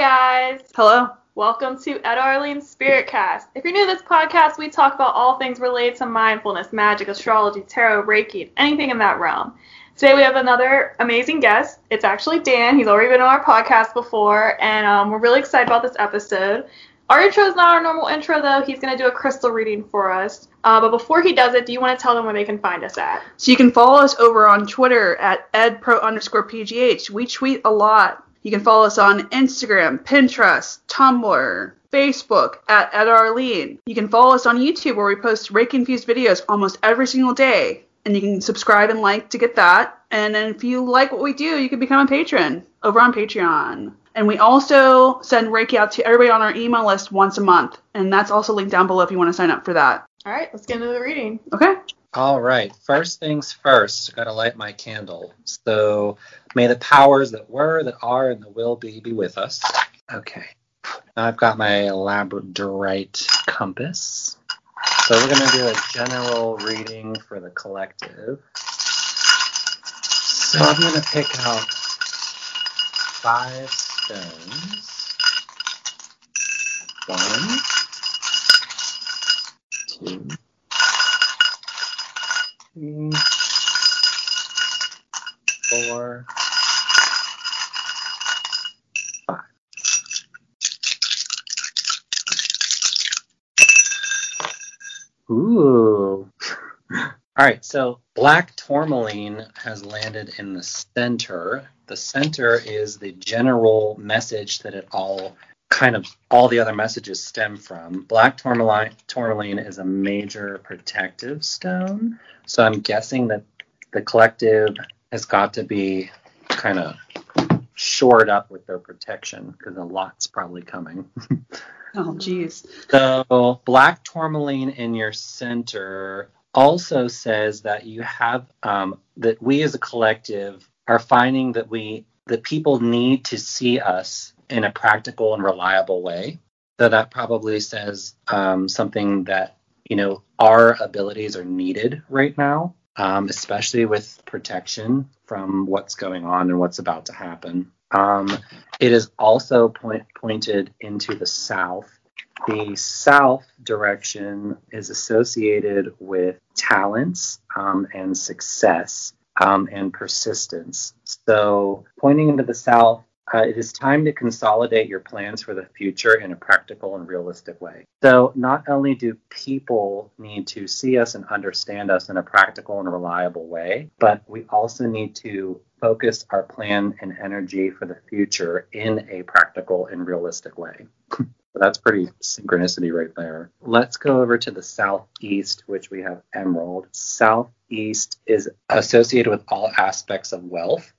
Hi, guys. Hello. Welcome to Etta Arlene Spirit Cast. If you're new to this podcast, we talk about all things related to mindfulness, magic, astrology, tarot, Reiki, anything in that realm. Today we have another amazing guest. It's actually Dan. He's already been on our podcast before, and um, we're really excited about this episode. Our intro is not our normal intro, though. He's going to do a crystal reading for us. Uh, but before he does it, do you want to tell them where they can find us at? So you can follow us over on Twitter at edpro underscore pgh. We tweet a lot. You can follow us on Instagram, Pinterest, Tumblr, Facebook at Etta Arlene. You can follow us on YouTube where we post Reiki infused videos almost every single day. And you can subscribe and like to get that. And then if you like what we do, you can become a patron over on Patreon. And we also send Reiki out to everybody on our email list once a month. And that's also linked down below if you want to sign up for that. All right, let's get into the reading. Okay. All right. First things first, gotta light my candle. So may the powers that were, that are, and that will be be with us. Okay. Now I've got my labradorite compass. So we're gonna do a general reading for the collective. So I'm gonna pick out five stones. One, two, three, four, five. Ooh. All right, so black tourmaline has landed in the center. The center is the general message that it all kind of all the other messages stem from. Black tourmaline, tourmaline is a major protective stone. So I'm guessing that the collective has got to be kind of shored up with their protection because a lot's probably coming. Oh, geez. So black tourmaline in your center also says that you have um, that we as a collective are finding that we that people need to see us in a practical and reliable way. So that probably says um, something that you know our abilities are needed right now, um, especially with protection from what's going on and what's about to happen. Um, it is also point, pointed into the south. The south direction is associated with talents um, and success um, and persistence. So, pointing into the south, uh, it is time to consolidate your plans for the future in a practical and realistic way. So, not only do people need to see us and understand us in a practical and reliable way, but we also need to focus our plan and energy for the future in a practical and realistic way. so that's pretty synchronicity right there. Let's go over to the southeast, which we have emerald. Southeast is associated with all aspects of wealth.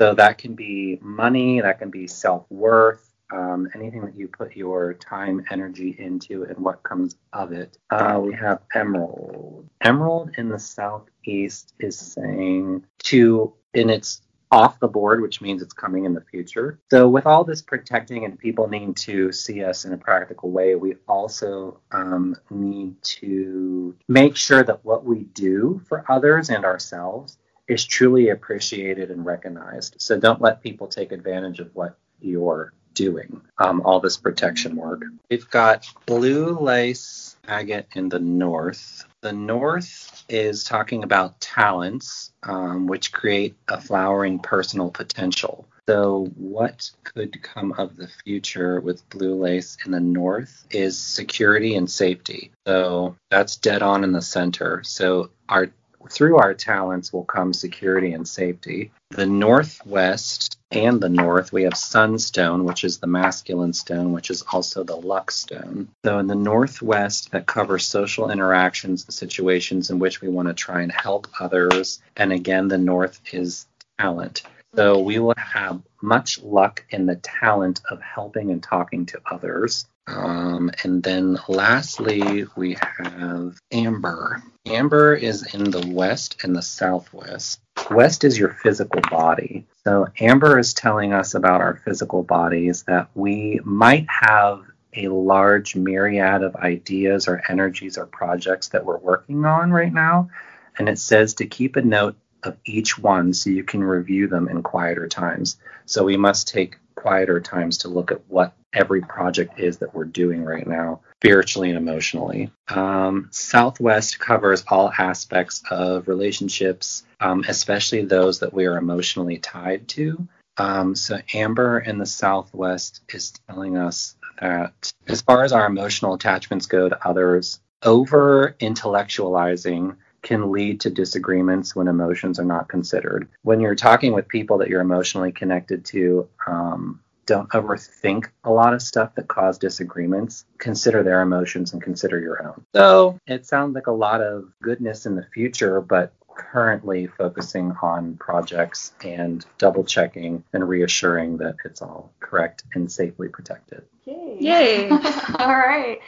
So that can be money, that can be self worth, um, anything that you put your time, energy into, and what comes of it. Uh, we have emerald. Emerald in the southeast is saying to, in its off the board, which means it's coming in the future. So, with all this protecting and people needing to see us in a practical way, we also um, need to make sure that what we do for others and ourselves is truly appreciated and recognized. So, don't let people take advantage of what you're doing, um, all this protection work. We've got blue lace agate in the north. The north is talking about talents, um, which create a flowering personal potential. So, what could come of the future with blue lace in the north is security and safety. So, that's dead on in the center. So, our through our talents will come security and safety. The northwest and the north, we have sunstone, which is the masculine stone, which is also the luck stone. So in the northwest, that covers social interactions and situations in which we want to try and help others. And again, the north is talent. So we will have much luck in the talent of helping and talking to others. Um, and then lastly, we have amber. Amber is in the west and the southwest. West is your physical body. So amber is telling us about our physical bodies that we might have a large myriad of ideas or energies or projects that we're working on right now. And it says to keep a note of each one so you can review them in quieter times. So we must take quieter times to look at what every project is that we're doing right now, spiritually and emotionally. Um, Southwest covers all aspects of relationships, um, especially those that we are emotionally tied to. Um, so Amber in the Southwest is telling us that as far as our emotional attachments go to others, over intellectualizing can lead to disagreements when emotions are not considered. When you're talking with people that you're emotionally connected to, um, don't overthink a lot of stuff that cause disagreements. Consider their emotions and consider your own. So it sounds like a lot of goodness in the future, but currently focusing on projects and double checking and reassuring that it's all correct and safely protected. Yay. Yay. All right.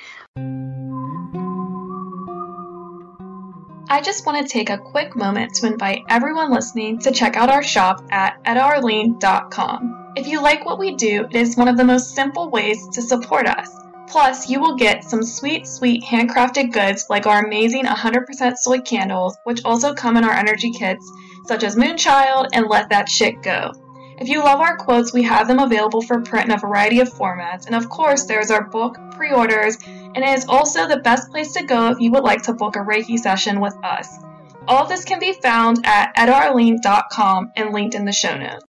I just want to take a quick moment to invite everyone listening to check out our shop at ettaarlene.com. If you like what we do, it is one of the most simple ways to support us. Plus, you will get some sweet, sweet handcrafted goods like our amazing 100% soy candles, which also come in our energy kits, such as Moonchild and Let That Shit Go. If you love our quotes, we have them available for print in a variety of formats, and of course, there's our book, pre orders, and it is also the best place to go if you would like to book a Reiki session with us. All of this can be found at ettaarlene.com and linked in the show notes.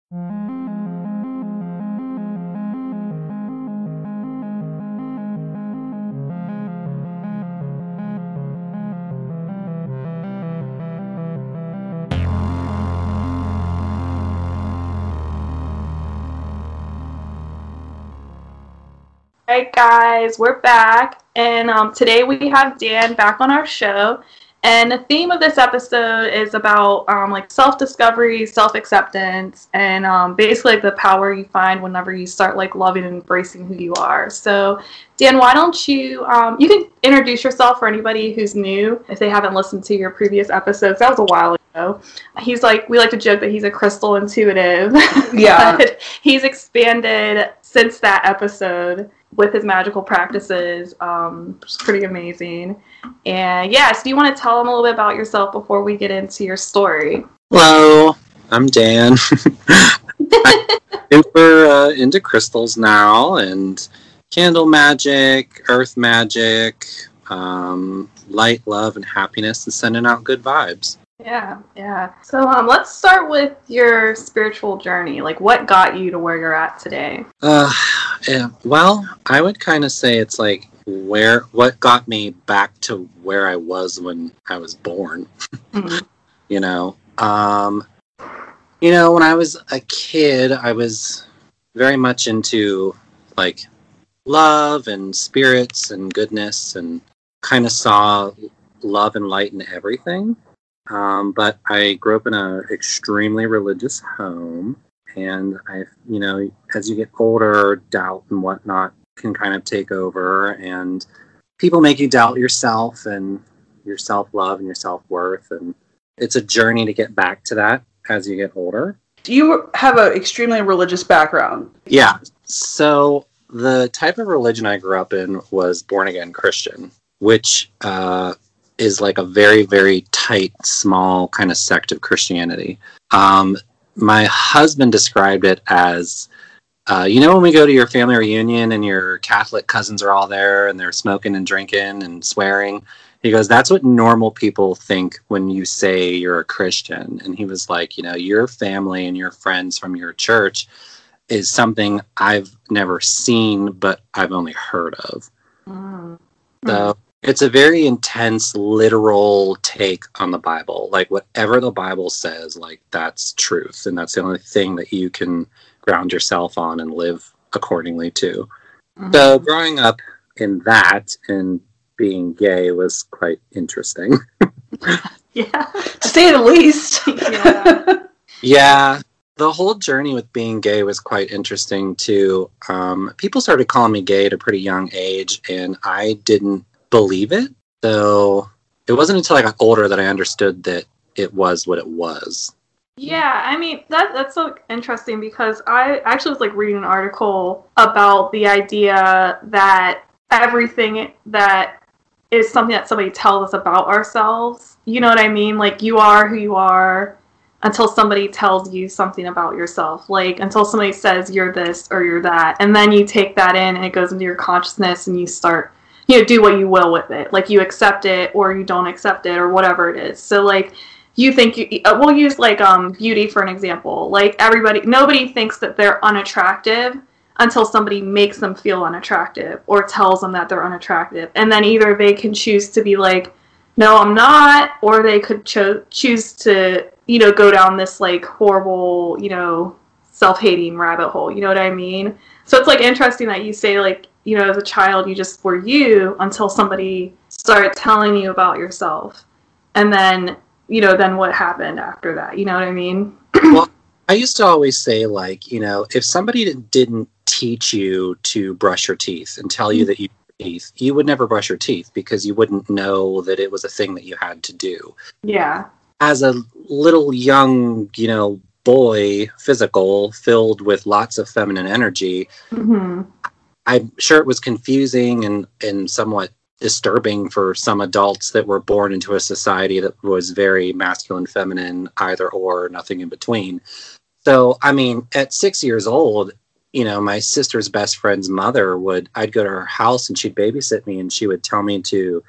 Right, guys, we're back, and um, today we have Dan back on our show. And the theme of this episode is about um, like self-discovery, self-acceptance, and um, basically like the power you find whenever you start like loving and embracing who you are. So, Dan, why don't you um, you can introduce yourself for anybody who's new if they haven't listened to your previous episodes. That was a while ago. He's like we like to joke that he's a crystal intuitive. Yeah. but he's expanded since that episode with his magical practices. Um, pretty amazing. And yeah, so do you want to tell them a little bit about yourself before we get into your story? Hello, I'm Dan. I'm super uh, into crystals now and candle magic, earth magic, um, light, love, and happiness, and sending out good vibes. Yeah, yeah. So um, let's start with your spiritual journey. Like, what got you to where you're at today? Uh, yeah, well, I would kind of say it's like where what got me back to where I was when I was born. Mhm. you know, um, you know, when I was a kid, I was very much into like love and spirits and goodness, and kind of saw love and light in everything. Um, but I grew up in an extremely religious home, and I, you know, as you get older, doubt and whatnot can kind of take over, and people make you doubt yourself and your self love and your self worth, and it's a journey to get back to that as you get older. Do you have an extremely religious background. Yeah. So the type of religion I grew up in was born again Christian, which uh, is like a very, very tight, small kind of sect of Christianity. Um, my husband described it as, uh, you know, when we go to your family reunion and your Catholic cousins are all there and they're smoking and drinking and swearing. He goes, that's what normal people think when you say you're a Christian. And he was like, you know, your family and your friends from your church is something I've never seen, but I've only heard of. Mm. So it's a very intense, literal take on the Bible. Like whatever the Bible says, like that's truth, and that's the only thing that you can ground yourself on and live accordingly to. Mhm. So growing up in that and being gay was quite interesting. yeah. To say the least. Yeah. Yeah, the whole journey with being gay was quite interesting too. Um, people started calling me gay at a pretty young age, and I didn't believe it. So it wasn't until I got older that I understood that it was what it was. Yeah, I mean that that's so interesting because I actually was like reading an article about the idea that everything that is something that somebody tells us about ourselves. You know what I mean? Like you are who you are, until somebody tells you something about yourself. Like until somebody says you're this or you're that. And then you take that in and it goes into your consciousness and you start you know do what you will with it. Like you accept it or you don't accept it or whatever it is. So like you think you uh, we'll use like um beauty for an example. Like everybody nobody thinks that they're unattractive until somebody makes them feel unattractive or tells them that they're unattractive. And then either they can choose to be like no, I'm not, or they could cho- choose to, you know, go down this like horrible, you know, self-hating rabbit hole. You know what I mean? So it's like interesting that you say like, you know, as a child you just were you until somebody started telling you about yourself, and then you know, then what happened after that? You know what I mean? well, I used to always say like, you know, if somebody didn't teach you to brush your teeth and tell you that you teeth, you would never brush your teeth because you wouldn't know that it was a thing that you had to do. Yeah. As a little young, you know, boy, physical, filled with lots of feminine energy, hmm I'm sure it was confusing and, and somewhat disturbing for some adults that were born into a society that was very masculine, feminine, either or, nothing in between. So, I mean, at six years old, you know, my sister's best friend's mother would, I'd go to her house and she'd babysit me and she would tell me to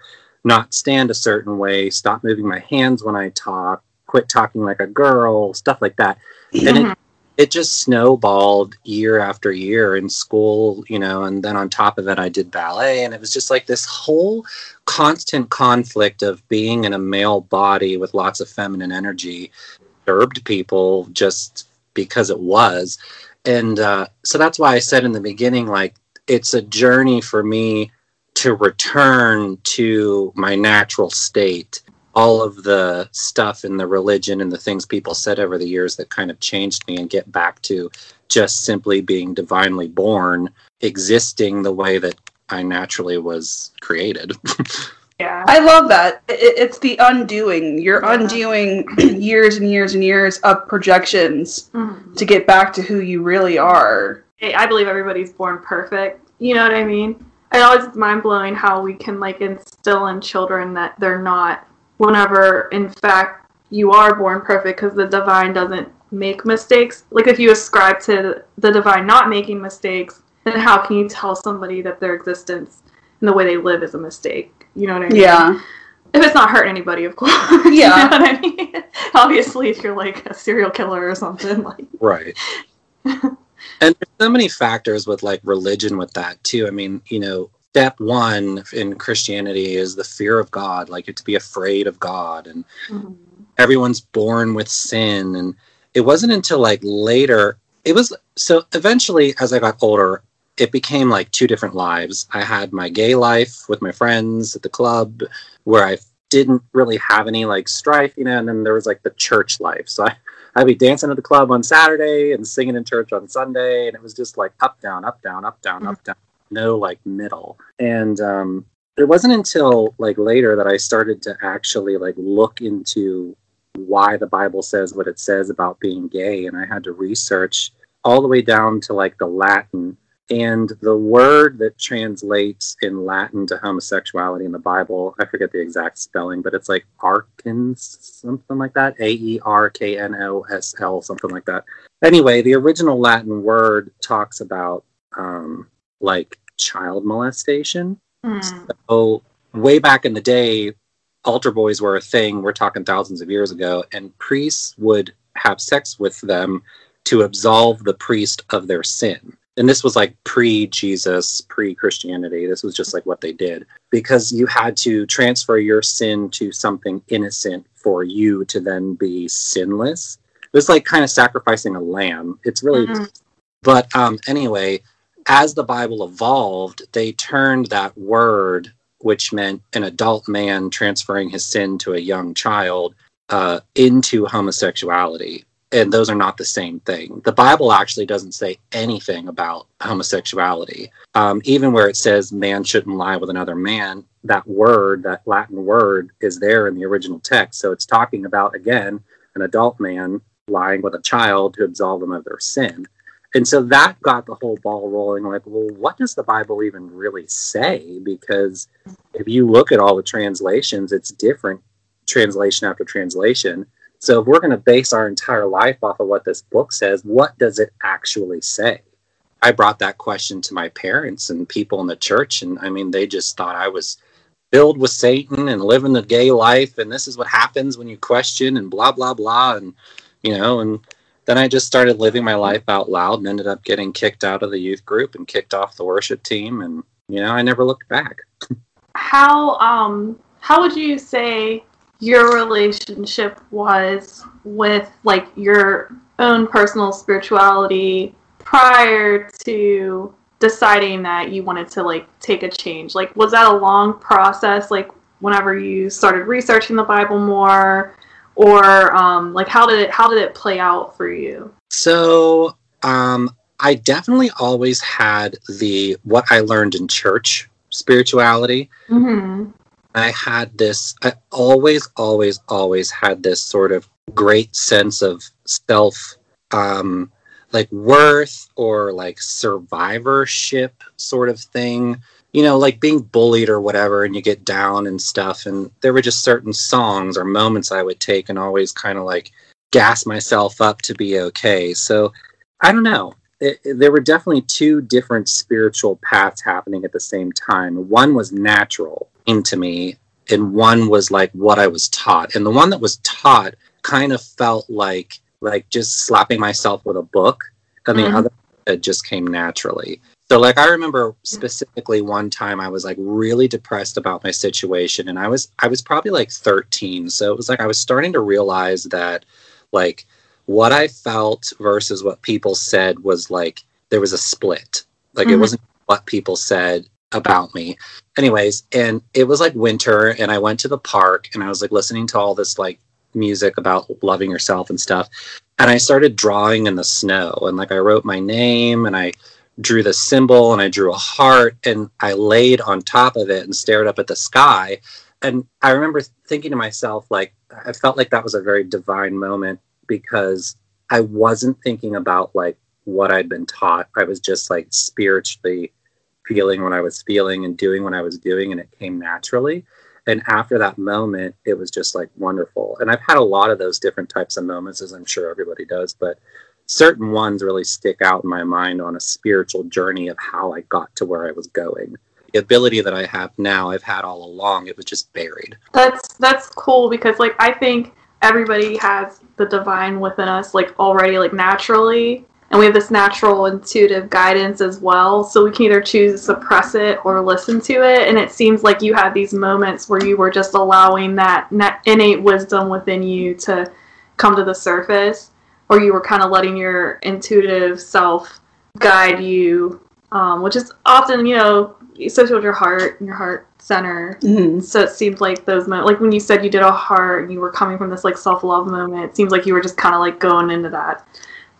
not stand a certain way, stop moving my hands when I talk, quit talking like a girl, stuff like that. And it, mm-hmm. It just snowballed year after year in school, you know, and then on top of it, I did ballet. And it was just like this whole constant conflict of being in a male body with lots of feminine energy disturbed people just because it was and uh, so that's why I said in the beginning, like it's a journey for me to return to my natural state. All of the stuff in the religion and the things people said over the years that kind of changed me and get back to just simply being divinely born, existing the way that I naturally was created. Yeah. I love that. It, it's the undoing. You're Yeah. undoing years and years and years of projections Mhm. to get back to who you really are. I I believe everybody's born perfect. You know what I mean? It always mind blowing how we can like instill in children that they're not. Whenever in fact you are born perfect, because the divine doesn't make mistakes. Like if you ascribe to the divine not making mistakes, then how can you tell somebody that their existence and the way they live is a mistake? You know what I mean? Yeah. If it's not hurting anybody, of course. Yeah. you know what I mean? Obviously, if you're like a serial killer or something, like right and there's so many factors with like religion with that too i mean you know step one in christianity is the fear of god like to be afraid of god and mm-hmm. everyone's born with sin. And it wasn't until like later it was so eventually as i got older it became like two different lives. I had my gay life with my friends at the club where i didn't really have any like strife you know and then there was like the church life. So i I'd be dancing at the club on Saturday and singing in church on Sunday, and it was just like up, down, up, down, up, down, up, mm-hmm. down, no like middle. And um, it wasn't until like later that I started to actually like look into why the Bible says what it says about being gay, and I had to research all the way down to like the Latin. And the word that translates in Latin to homosexuality in the Bible, I forget the exact spelling, but it's like arkins, something like that. A E R K N O S L, something like that. Anyway, the original Latin word talks about um, like child molestation. Mm. So, way back in the day, altar boys were a thing. We're talking thousands of years ago, and priests would have sex with them to absolve the priest of their sin. And this was like pre Jesus, pre Christianity. This was just like what they did because you had to transfer your sin to something innocent for you to then be sinless. It was like kind of sacrificing a lamb. It's really, Mhm. but um, anyway, as the Bible evolved, they turned that word, which meant an adult man transferring his sin to a young child, uh, into homosexuality. And those are not the same thing. The Bible actually doesn't say anything about homosexuality. Um, even where it says man shouldn't lie with another man, that word, that Latin word, is there in the original text. So it's talking about, again, an adult man lying with a child to absolve them of their sin. And so that got the whole ball rolling like, well, what does the Bible even really say? Because if you look at all the translations, it's different translation after translation So if we're going to base our entire life off of what this book says, what does it actually say? I brought that question to my parents and people in the church, and I mean, they just thought I was filled with Satan and living the gay life, and this is what happens when you question and blah blah blah, and you know, and then I just started living my life out loud and ended up getting kicked out of the youth group and kicked off the worship team, and you know, I never looked back. How um how would you say your relationship was with like your own personal spirituality prior to deciding that you wanted to like take a change? Like was that a long process? Like whenever you started researching the bible more or um, like how did it how did it play out for you So, um, I definitely always had the what I learned in church spirituality. mm-hmm. I had this, I always, always, always had this sort of great sense of self, um, like worth or like survivorship sort of thing. You know, like being bullied or whatever, and you get down and stuff. And there were just certain songs or moments I would take and always kind of like gas myself up to be okay. So I don't know. It, it- there were definitely two different spiritual paths happening at the same time. One was natural into me, and one was like what I was taught. And the one that was taught kind of felt like like just slapping myself with a book, and the Mhm. other it just came naturally. So like I remember specifically one time I was like really depressed about my situation and I was I was probably like 13 so it was like I was starting to realize that like what I felt versus what people said was like there was a split. Like it Mhm. wasn't what people said about me. Anyways, and it was like winter and I went to the park and I was like listening to all this like music about loving yourself and stuff. And I started drawing in the snow and like I wrote my name and I drew the symbol and I drew a heart and I laid on top of it and stared up at the sky. And I remember thinking to myself, like, I felt like that was a very divine moment because I wasn't thinking about like what I'd been taught. I was just like spiritually feeling what I was feeling and doing what I was doing, and it came naturally. And after that moment, it was just like wonderful. And I've had a lot of those different types of moments, as I'm sure everybody does, but certain ones really stick out in my mind on a spiritual journey of how I got to where I was going. The ability that I have now, I've had all along. It was just buried. That's that's cool because like I think everybody has the divine within us like already like naturally and we have this natural intuitive guidance as well so we can either choose to suppress it or listen to it and it seems like you had these moments where you were just allowing that innate wisdom within you to come to the surface or you were kind of letting your intuitive self guide you um, which is often you know associated with your heart and your heart center hmm so it seemed like those moments, like when you said you did a heart and you were coming from this like self love moment, it seems like you were just kind of like going into that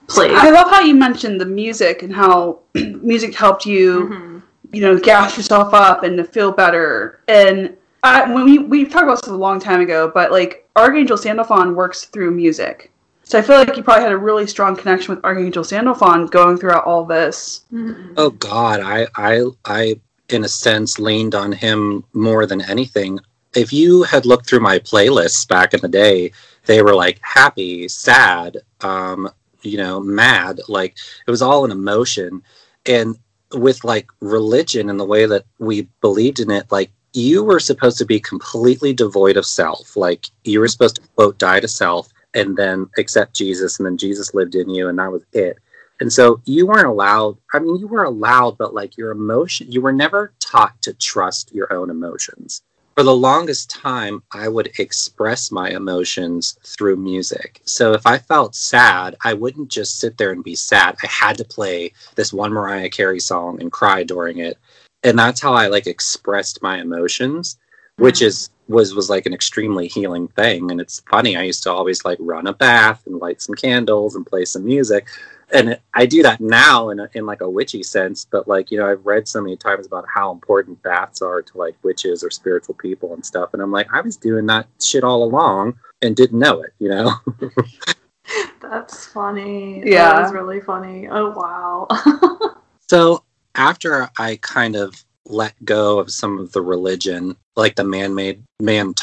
place. I love how you mentioned the music and how music helped you, Mhm. you know, gas yourself up and to feel better. And I, when we we talked about this a long time ago, but like Archangel Sandalphon works through music. So I feel like you probably had a really strong connection with Archangel Sandalphon going throughout all this. Mhm. Oh God, I, I, I, in a sense, leaned on him more than anything. If you had looked through my playlists back in the day, they were like happy, sad, um, you know, mad. Like it was all an emotion. And with like religion and the way that we believed in it, like you were supposed to be completely devoid of self. Like you were supposed to quote die to self and then accept Jesus, and then Jesus lived in you, and that was it. And so you weren't allowed, I mean, you were allowed, but like your emotion, you were never taught to trust your own emotions. For the longest time, I would express my emotions through music. So if I felt sad, I wouldn't just sit there and be sad. I had to play this one Mariah Carey song and cry during it. And that's how I like expressed my emotions, which is was was like an extremely healing thing. And it's funny, I used to always like run a bath and light some candles and play some music and I do that now in a, in like a witchy sense, but like you know I've read so many times about how important baths are to like witches or spiritual people and stuff, and I'm like I was doing that shit all along and didn't know it, you know. That's funny. Yeah. That was really funny. Oh wow. so after I kind of let go of some of the religion, like the man-made man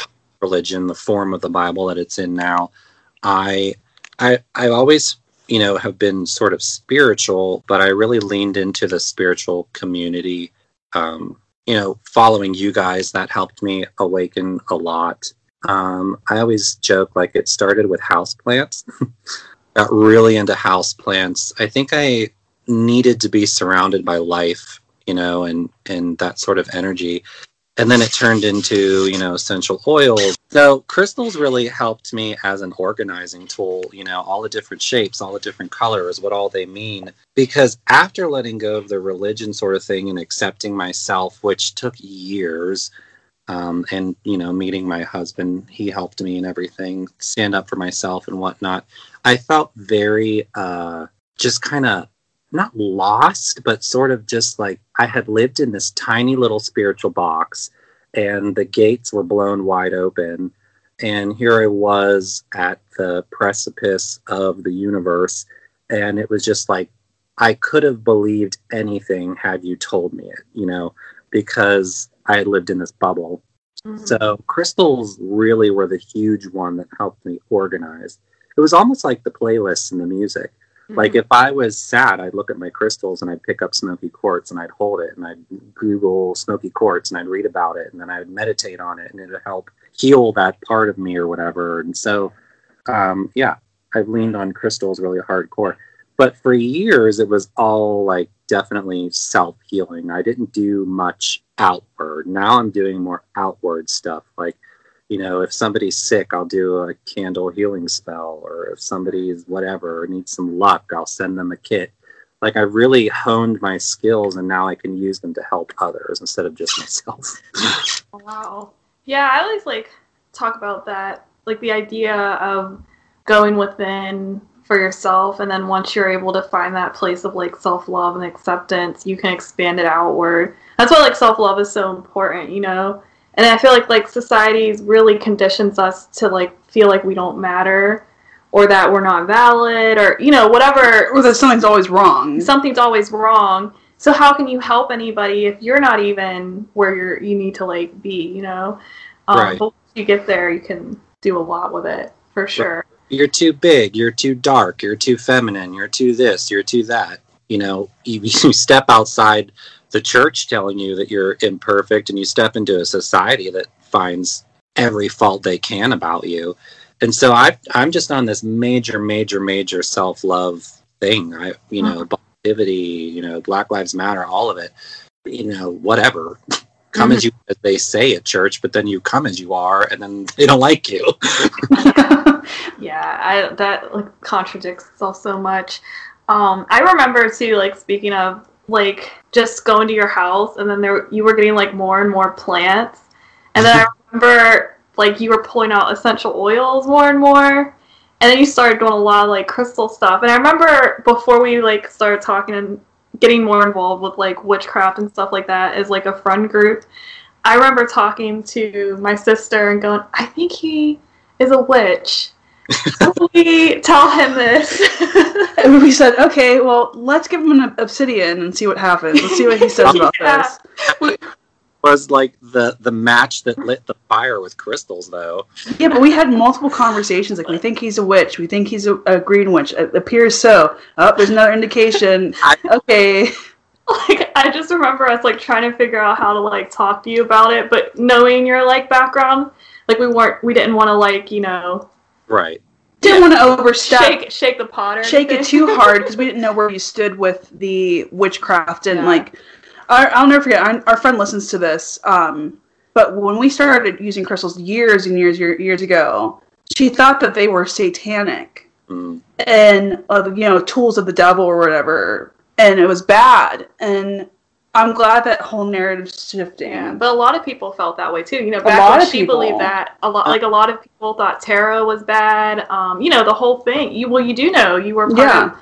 religion, the form of the Bible that it's in now, I I I always you know have been sort of spiritual, but I really leaned into the spiritual community. Um, you know, following you guys that helped me awaken a lot. Um, I always joke like it started with houseplants. Got really into houseplants. I think I needed to be surrounded by life, you know, and and that sort of energy. And then it turned into, you know, essential oils. So crystals really helped me as an organizing tool, you know, all the different shapes, all the different colors, what all they mean. Because after letting go of the religion sort of thing and accepting myself, which took years, um, and you know meeting my husband he helped me and everything stand up for myself and whatnot i felt very uh, just kind of not lost but sort of just like i had lived in this tiny little spiritual box and the gates were blown wide open and here i was at the precipice of the universe and it was just like i could have believed anything had you told me it you know because I had lived in this bubble. Mm-hmm. So crystals really were the huge one that helped me organize. It was almost like the playlists and the music. Mm-hmm. Like if I was sad, I'd look at my crystals and I'd pick up smoky quartz and I'd hold it and I'd Google smoky quartz and I'd read about it and then I'd meditate on it and it'd help heal that part of me or whatever. And so, um, yeah, I've leaned on crystals really hardcore. But for years, it was all like definitely self healing. I didn't do much outward. Now I'm doing more outward stuff. Like, you know, if somebody's sick, I'll do a candle healing spell, or if somebody's whatever needs some luck, I'll send them a kit. Like I really honed my skills, and now I can use them to help others instead of just myself. wow. Yeah, I always like talk about that, like the idea of going within for yourself and then once you're able to find that place of like self-love and acceptance you can expand it outward that's why like self-love is so important you know and i feel like like society really conditions us to like feel like we don't matter or that we're not valid or you know whatever. Or that something's always wrong. Something's always wrong. So how can you help anybody if you're not even where you're you need to like be you know? Um, right. but once you get there you can do a lot with it for sure. You're too big, you're too dark, you're too feminine, you're too this, you're too that. You know, you, you step outside the church telling you that you're imperfect and you step into a society that finds every fault they can about you. And so I I'm just on this major major major self-love thing. I you know, uh-huh. positivity, you know, Black Lives Matter, all of it. You know, whatever. come mm-hmm. as you as they say at church, but then you come as you are and then they don't like you. yeah, I that like contradicts itself so much. Um, I remember too, like speaking of like just going to your house and then there you were getting like more and more plants, and then I remember like you were pulling out essential oils more and more, and then you started doing a lot of like crystal stuff. And I remember before we like started talking and getting more involved with like witchcraft and stuff like that as like a friend group. I remember talking to my sister and going, I think he is a witch we tell him this? and we said, okay, well, let's give him an obsidian and see what happens. Let's see what he says about yeah. this. Was like the the match that lit the fire with crystals, though. Yeah, but we had multiple conversations. Like, we think he's a witch. We think he's a, a green witch. It appears so. Oh, there's another indication. okay. Like, I just remember us like trying to figure out how to like talk to you about it, but knowing your like background, like we weren't, we didn't want to like you know Right. Didn't want to overstep. Shake, shake the pot. shake it too hard because we didn't know where you stood with the witchcraft and yeah. like. Our, I'll never forget. Our, our friend listens to this. Um, but when we started using crystals years and years years ago, she thought that they were satanic mm. and uh, you know tools of the devil or whatever, and it was bad. And I'm glad that whole narrative's shifting. Yeah, but a lot of people felt that way too. You know, back a lot when of she people. believed that a lot, like a lot of people thought tarot was bad. Um, you know, the whole thing. You well, you do know you were part yeah. of.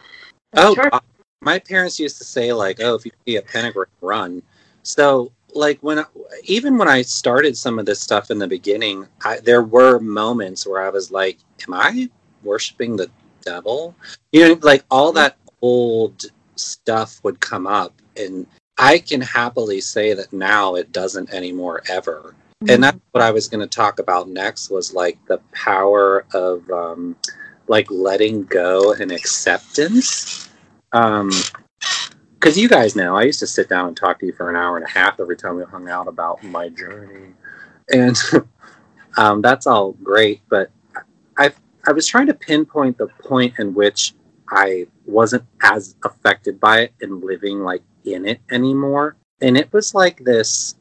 Oh, uh, my parents used to say like, "Oh, if you see a pentagram, run." So, like when, I, even when I started some of this stuff in the beginning, I, there were moments where I was like, "Am I worshiping the devil?" You know, like all that old stuff would come up and I can happily say that now it doesn't anymore ever. Mm-hmm. And that's what I was going to talk about next was like the power of um, like letting go and acceptance. Um, because you guys know, I used to sit down and talk to you for an hour and a half every time we hung out about my journey, and um, that's all great. But I I was trying to pinpoint the point in which I wasn't as affected by it and living like in it anymore, and it was like this.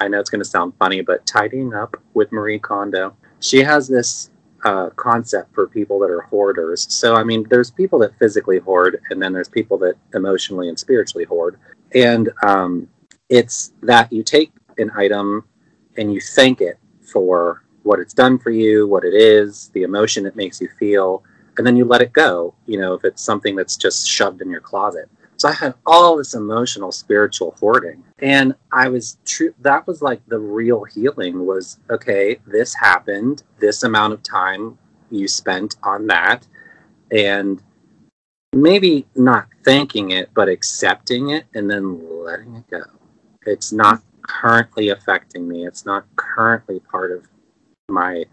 I know it's going to sound funny, but tidying up with Marie Kondo, she has this uh, concept for people that are hoarders. So, I mean, there's people that physically hoard, and then there's people that emotionally and spiritually hoard. And um, it's that you take an item and you thank it for what it's done for you, what it is, the emotion it makes you feel, and then you let it go. You know, if it's something that's just shoved in your closet. So I had all this emotional, spiritual hoarding. And I was true, that was like the real healing was okay, this happened, this amount of time you spent on that. And maybe not thanking it, but accepting it and then letting it go. It's not currently affecting me. It's not currently part of my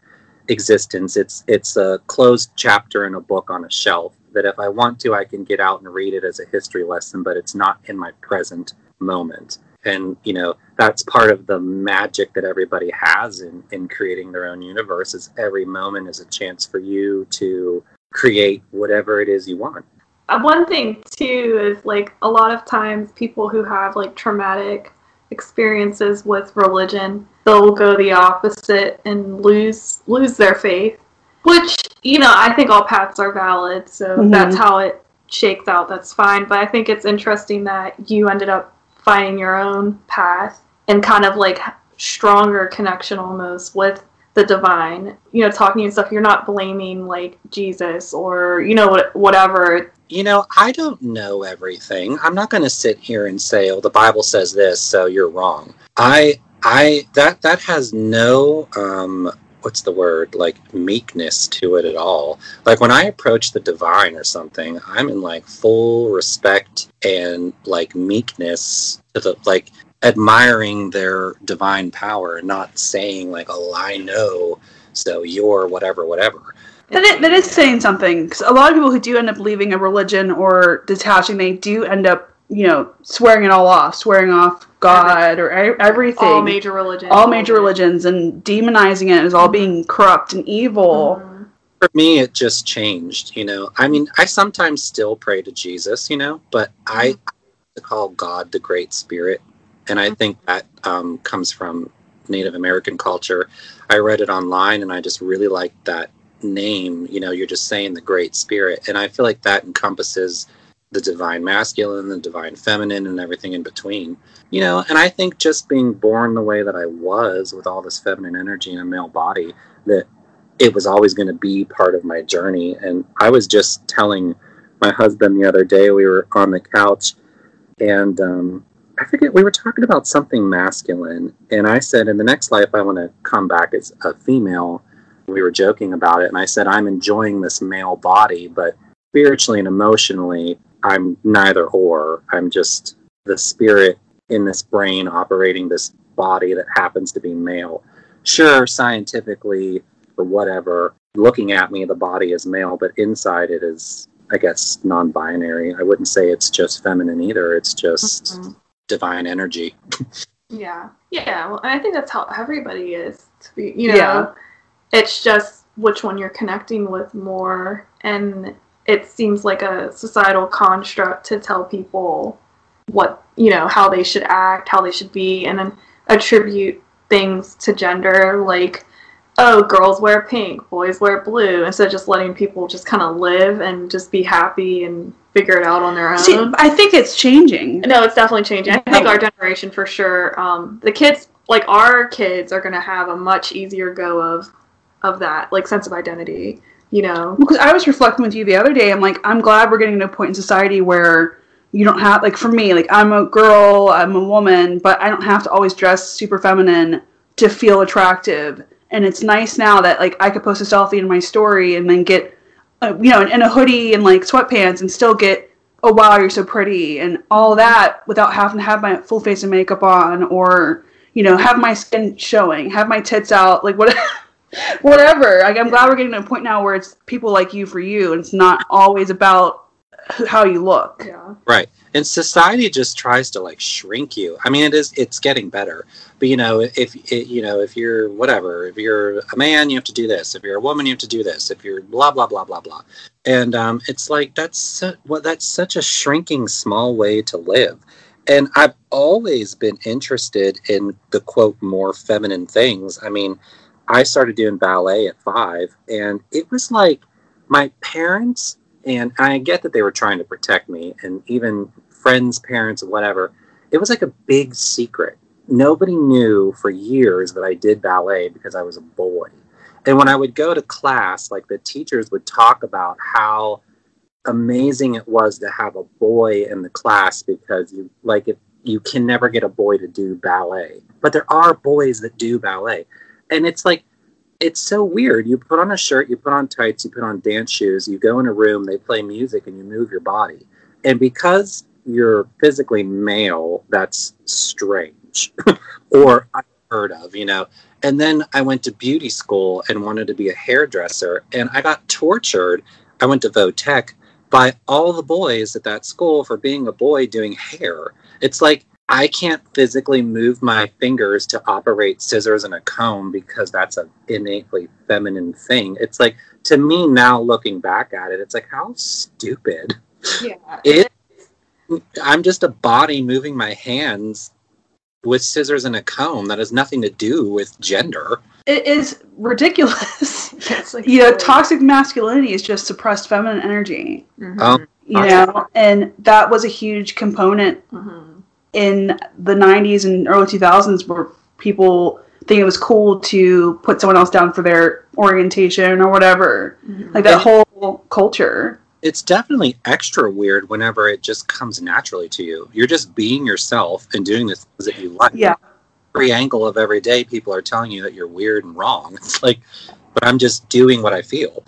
existence. It's it's a closed chapter in a book on a shelf that if I want to, I can get out and read it as a history lesson, but it's not in my present moment. And, you know, that's part of the magic that everybody has in, in creating their own universe is every moment is a chance for you to create whatever it is you want. Uh, one thing too is like a lot of times people who have like traumatic experiences with religion, they'll go the opposite and lose lose their faith which, you know, I think all paths are valid, so mm-hmm. that's how it shakes out. That's fine. But I think it's interesting that you ended up finding your own path and kind of like stronger connection almost with the divine. You know, talking and stuff. You're not blaming like Jesus or you know whatever. You know, I don't know everything. I'm not going to sit here and say, "Oh, the Bible says this, so you're wrong." I I that that has no um what's the word like meekness to it at all like when i approach the divine or something i'm in like full respect and like meekness to the like admiring their divine power and not saying like oh i know so you're whatever whatever that is, that is saying something because a lot of people who do end up leaving a religion or detaching they do end up you know swearing it all off swearing off God or everything. All major religions. All major religions and demonizing it as all being corrupt and evil. Mm-hmm. For me, it just changed. You know, I mean, I sometimes still pray to Jesus. You know, but I mm-hmm. call God the Great Spirit, and I think that um, comes from Native American culture. I read it online, and I just really liked that name. You know, you're just saying the Great Spirit, and I feel like that encompasses the divine masculine, the divine feminine, and everything in between. You know, and I think just being born the way that I was with all this feminine energy in a male body, that it was always going to be part of my journey. And I was just telling my husband the other day, we were on the couch, and um, I forget, we were talking about something masculine. And I said, in the next life, I want to come back as a female. We were joking about it. And I said, I'm enjoying this male body, but spiritually and emotionally, I'm neither or. I'm just the spirit in this brain operating this body that happens to be male. Sure, scientifically or whatever, looking at me, the body is male, but inside it is, I guess, non binary. I wouldn't say it's just feminine either, it's just mm-hmm. divine energy. yeah. Yeah. Well, I think that's how everybody is. To be, you know, yeah. It's just which one you're connecting with more. And it seems like a societal construct to tell people what you know how they should act how they should be and then attribute things to gender like oh girls wear pink boys wear blue instead of just letting people just kind of live and just be happy and figure it out on their own. See, i think it's changing. No it's definitely changing. I think our generation for sure um, the kids like our kids are going to have a much easier go of of that like sense of identity you know? Because i was reflecting with you the other day i'm like i'm glad we're getting to a point in society where you don't have like for me like i'm a girl i'm a woman but i don't have to always dress super feminine to feel attractive. And it's nice now that like i could post a selfie in my story and then get uh, you know in, in a hoodie and like sweatpants and still get oh wow you're so pretty. And all that without having to have my full face of makeup on or you know have my skin showing have my tits out like what whatever. Like, I'm glad we're getting to a point now where it's people like you for you, and it's not always about how you look. Yeah. Right. And society just tries to like shrink you. I mean, it is, it's getting better. But you know, if, it, you know, if you're whatever, if you're a man, you have to do this. If you're a woman, you have to do this. If you're blah, blah, blah, blah, blah. And um, it's like, that's, su- well, that's such a shrinking small way to live. And I've always been interested in the quote, more feminine things. I mean, I started doing ballet at five, and it was like my parents and I get that they were trying to protect me, and even friends, parents, whatever. It was like a big secret. Nobody knew for years that I did ballet because I was a boy. And when I would go to class, like the teachers would talk about how amazing it was to have a boy in the class because you like if you can never get a boy to do ballet. But there are boys that do ballet. And it's like it's so weird. You put on a shirt, you put on tights, you put on dance shoes, you go in a room, they play music, and you move your body. And because you're physically male, that's strange or unheard of, you know. And then I went to beauty school and wanted to be a hairdresser, and I got tortured. I went to Votech by all the boys at that school for being a boy doing hair. It's like I can't physically move my fingers to operate scissors and a comb because that's an innately feminine thing. It's like to me now looking back at it, it's like how stupid. Yeah. It I'm just a body moving my hands with scissors and a comb that has nothing to do with gender. It is ridiculous. It's like you know, toxic masculinity is just suppressed feminine energy. Mhm. Um, You know, and that was a huge component Mhm. In the 90s and early 2000s where people think it was cool to put someone else down for their orientation or whatever. Mhm. Like that whole culture. it's definitely extra weird whenever it just comes naturally to you. You're just being yourself and doing the things that you like. Yeah. Every angle of every day, people are telling you that you're weird and wrong. It's like, but I'm just doing what I feel.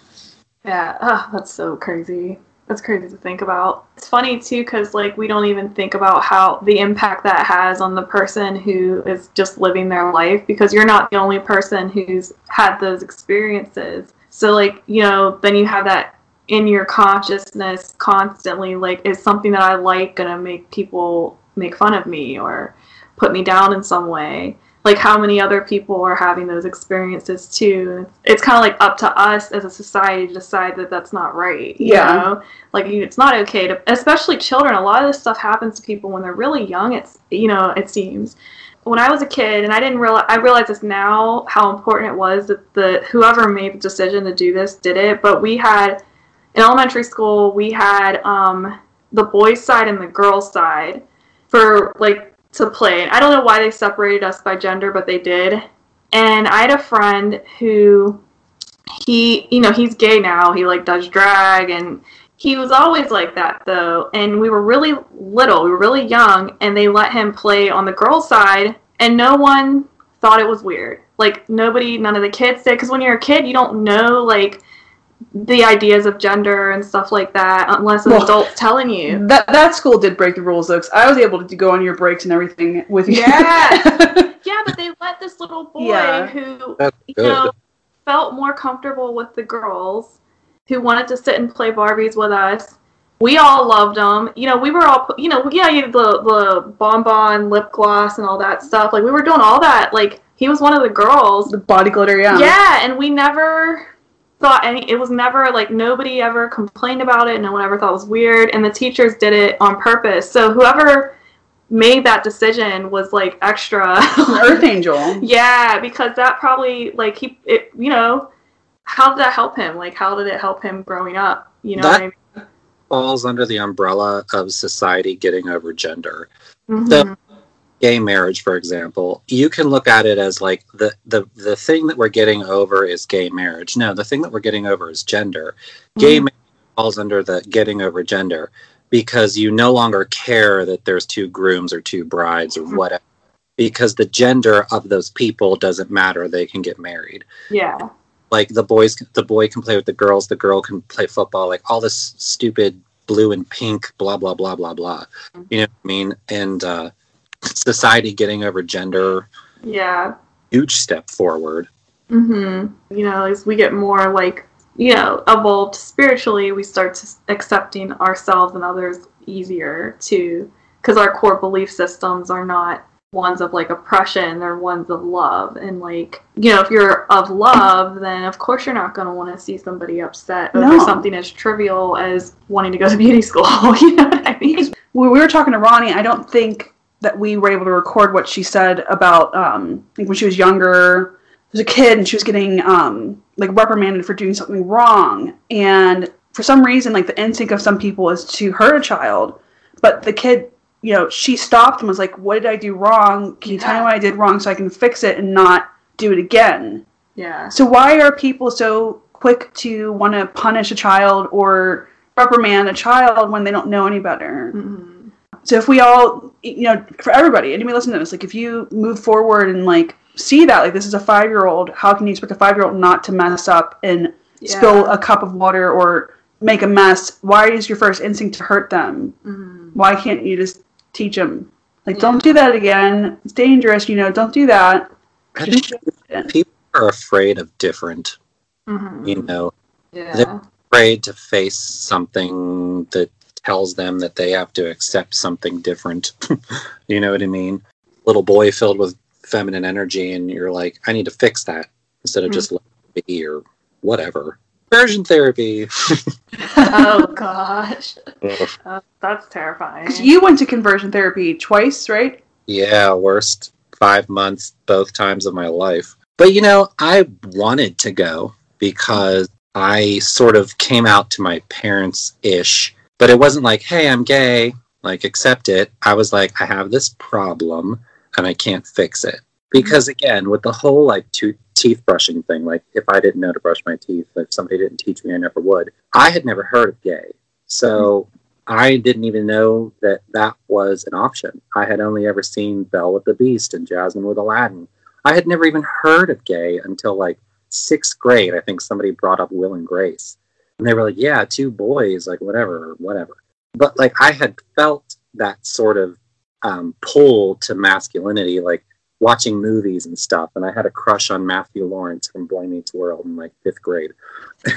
Yeah, oh, that's so crazy. That's crazy to think about. It's funny too because like we don't even think about how the impact that has on the person who is just living their life because you're not the only person who's had those experiences. So like you know, then you have that in your consciousness constantly. Like, is something that I like gonna make people make fun of me or put me down in some way? Like how many other people are having those experiences too. It's kind of like up to us as a society to decide that that's not right. You Yeah. know? Like it's not okay to, especially children. A lot of this stuff happens to people when they're really young. It's you know it seems. When I was a kid, and I didn't realize, I realize this now how important it was that the whoever made the decision to do this did it. But we had in elementary school, we had um, the boys' side and the girls' side for like to play. I don't know why they separated us by gender, but they did. And I had a friend who he, you know, he's gay now. He like does drag and he was always like that though. And we were really little, we were really young and they let him play on the girls' side and no one thought it was weird. Like nobody, none of the kids did cuz when you're a kid, you don't know like the ideas of gender and stuff like that unless an Well, adult's telling you. That that school did break the rules though, 'cause I was able to go on your breaks and everything with you. Yeah. Yeah, but they let this little boy Yeah. who you know felt more comfortable with the girls who wanted to sit and play Barbies with us. We all loved them. You know, we were all you know, yeah, you the the bonbon lip gloss and all that stuff. Like we were doing all that. Like he was one of the girls. the body glitter, yeah. Yeah, and we never thought any it was never like nobody ever complained about it no one ever thought it was weird and the teachers did it on purpose so whoever made that decision was like extra Earth Angel. yeah because that probably like he it you know how did that help him like how did it help him growing up you know That- what I Falls under the umbrella of society getting over gender. mean? the- Mhm. Gay marriage for example you can look at it as like the the the thing that we're getting over is gay marriage. No the thing that we're getting over is gender. Gay Mhm. marriage falls under the getting over gender because you no longer care that there's two grooms or two brides or Mhm. whatever because the gender of those people doesn't matter. They can get married. Yeah. Like the boys the boy can play with the girls the girl can play football like all this stupid blue and pink blah blah blah blah blah. You know what i mean? And uh society getting over gender yeah. huge step forward. Mm-hmm. You know, as we get more like you know evolved spiritually, we start to accepting ourselves and others easier too, because our core belief systems are not ones of like oppression they're ones of love. And like you know if you're of love then of course you're not going to want to see somebody upset over something as trivial as wanting to go to beauty school you know what i mean? When we were talking to Ronnie, I don't think that we were able to record what she said about um, like when she was younger. As a kid, and she was getting um, like reprimanded for doing something wrong, and for some reason, like the instinct of some people is to hurt a child, but the kid, you know, she stopped and was like, "What did I do wrong? Can you tell me what I did wrong so I can fix it and not do it again?" yeah So why are people so quick to want to punish a child or reprimand a child when they don't know any better? mm-hmm. So if we all, you know, for everybody, anybody listening to this, like if you move forward and like see that, like this is a five year old, how can you expect a five year old not to mess up and spill a cup of water or make a mess? Why is your first instinct to hurt them? mm-hmm. Why can't you just teach them? Like, don't do that again. It's dangerous, you know, don't do that. I think people are afraid of different. Mm-hmm. You know, yeah They're afraid to face something that tells them that they have to accept something different. you know what I mean? Little boy filled with feminine energy, and you're like, I need to fix that instead of Mhm. just letting it be or whatever. Conversion therapy. oh gosh Ugh. Uh, that's terrifying. you went to conversion therapy twice, right? yeah, worst five months both times of my life. But you know, I wanted to go because I sort of came out to my parents ish, but it wasn't like, hey, I'm gay, like accept it. I was like, I have this problem and I can't fix it. Because mm-hmm. again, with the whole like to- teeth brushing thing, like if I didn't know to brush my teeth, if somebody didn't teach me, I never would. I had never heard of gay. So mm-hmm. I didn't even know that that was an option. I had only ever seen Belle with the Beast and Jasmine with Aladdin. I had never even heard of gay until like sixth grade. I think somebody brought up Will and Grace. And they were like, yeah, two boys, like whatever, whatever. But like I had felt that sort of um, pull to masculinity, like watching movies and stuff. And I had a crush on Matthew Lawrence from Boy Meets World in like fifth grade.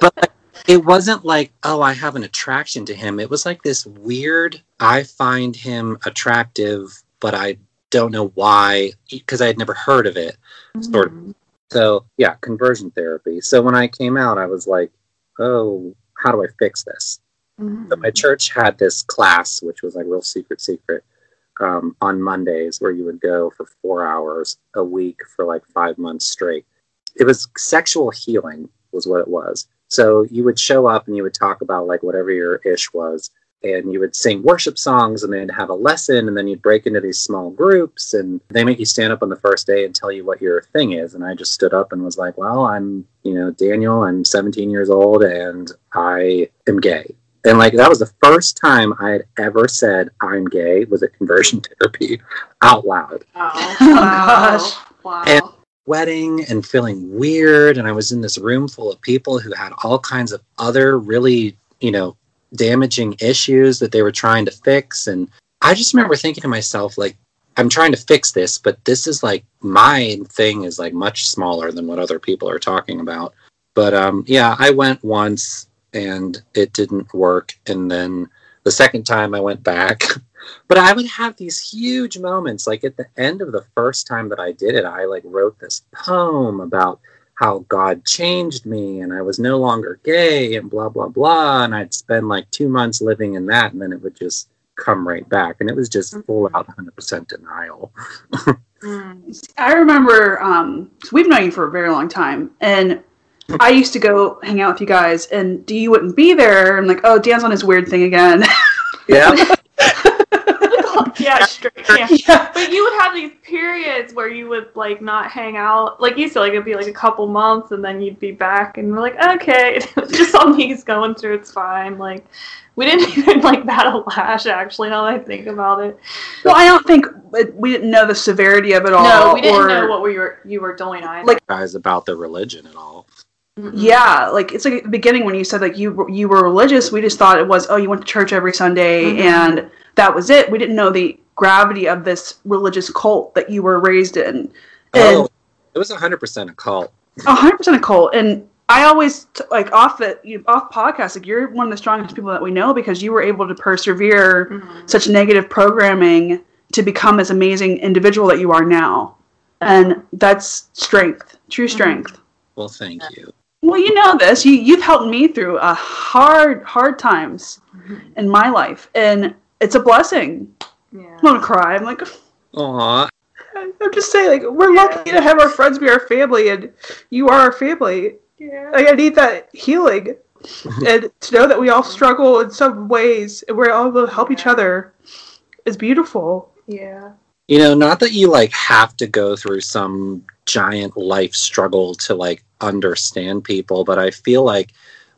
but like, it wasn't like, oh, I have an attraction to him. It was like this weird, I find him attractive, but I don't know why, because I had never heard of it. Sort of. Mhm. So, yeah, conversion therapy. So when I came out, I was like, oh, how do I fix this? Mhm. So my church had this class, which was like real secret, secret, um, on Mondays, where you would go for four hours a week for like five months straight. It was sexual healing, was what it was. So you would show up and you would talk about like whatever your ish was, and you would sing worship songs, and they'd have a lesson, and then you'd break into these small groups, and they make you stand up on the first day and tell you what your thing is. And I just stood up and was like, "Well, I'm, you know, Daniel. I'm 17 years old, and I am gay." And like that was the first time I had ever said I'm gay was at conversion therapy out loud. Oh, oh, wow. Oh, gosh. Wow. And- Sweating and feeling weird. And I was in this room full of people who had all kinds of other really, you know, damaging issues that they were trying to fix. And I just remember thinking to myself, like, I'm trying to fix this, but this is like my thing is like much smaller than what other people are talking about. But um, yeah, I went once and it didn't work. And then the second time I went back, but I would have these huge moments. Like at the end of the first time that I did it, I like wrote this poem about how God changed me and I was no longer gay and blah, blah, blah. And I'd spend like two months living in that and then it would just come right back. And it was just full out 100% denial. Mm. I remember um, so we've known you for a very long time, and I used to go hang out with you guys, and D wouldn't be there. I'm like, oh, Dan's on his weird thing again. Yeah. yeah, straight. Yeah. yeah. But you would have these periods where you would like not hang out. Like you said, like it'd be like a couple months, and then you'd be back, and we're like, okay, just all he's going through, it's fine. Like we didn't even like bat a lash. Actually, now that I think about it, Well, I don't think we didn't know the severity of it all. no, we didn't or, know what we were you were doing either. Like- Guys about the religion and all. Mm-mm. Yeah, like it's like at the beginning when you said like you you were religious, we just thought it was oh you went to church every Sunday Mhm. and that was it. We didn't know the gravity of this religious cult that you were raised in. And Oh, It was 100% a cult. Hundred percent a cult, and I always t- like off the you, off podcast. Like you're one of the strongest people that we know because you were able to persevere Mhm. such negative programming to become this amazing individual that you are now, and that's strength, true strength. Well, thank you. Well, you know this. You you've helped me through a hard hard times in my life, and it's a blessing. Yeah. I'm gonna cry. I'm like, Aw. I'm just saying, like we're lucky to have our friends be our family, and you are our family. Yeah. Like, I need that healing, and to know that we all struggle in some ways, and we're all able to help each other is beautiful. Yeah. You know, not that you like have to go through some giant life struggle to like understand people, but I feel like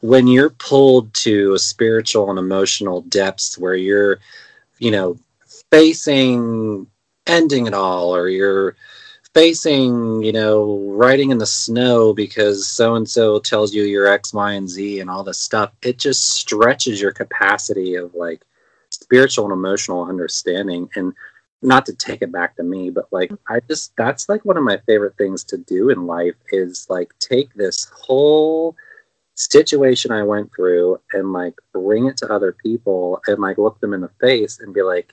when you're pulled to a spiritual and emotional depths where you're, you know, facing ending it all or you're facing, you know, riding in the snow because so and so tells you you're X, Y, and Z and all this stuff, it just stretches your capacity of like spiritual and emotional understanding. And not to take it back to me, but like I just that's like one of my favorite things to do in life is like take this whole situation I went through and like bring it to other people and like look them in the face and be like,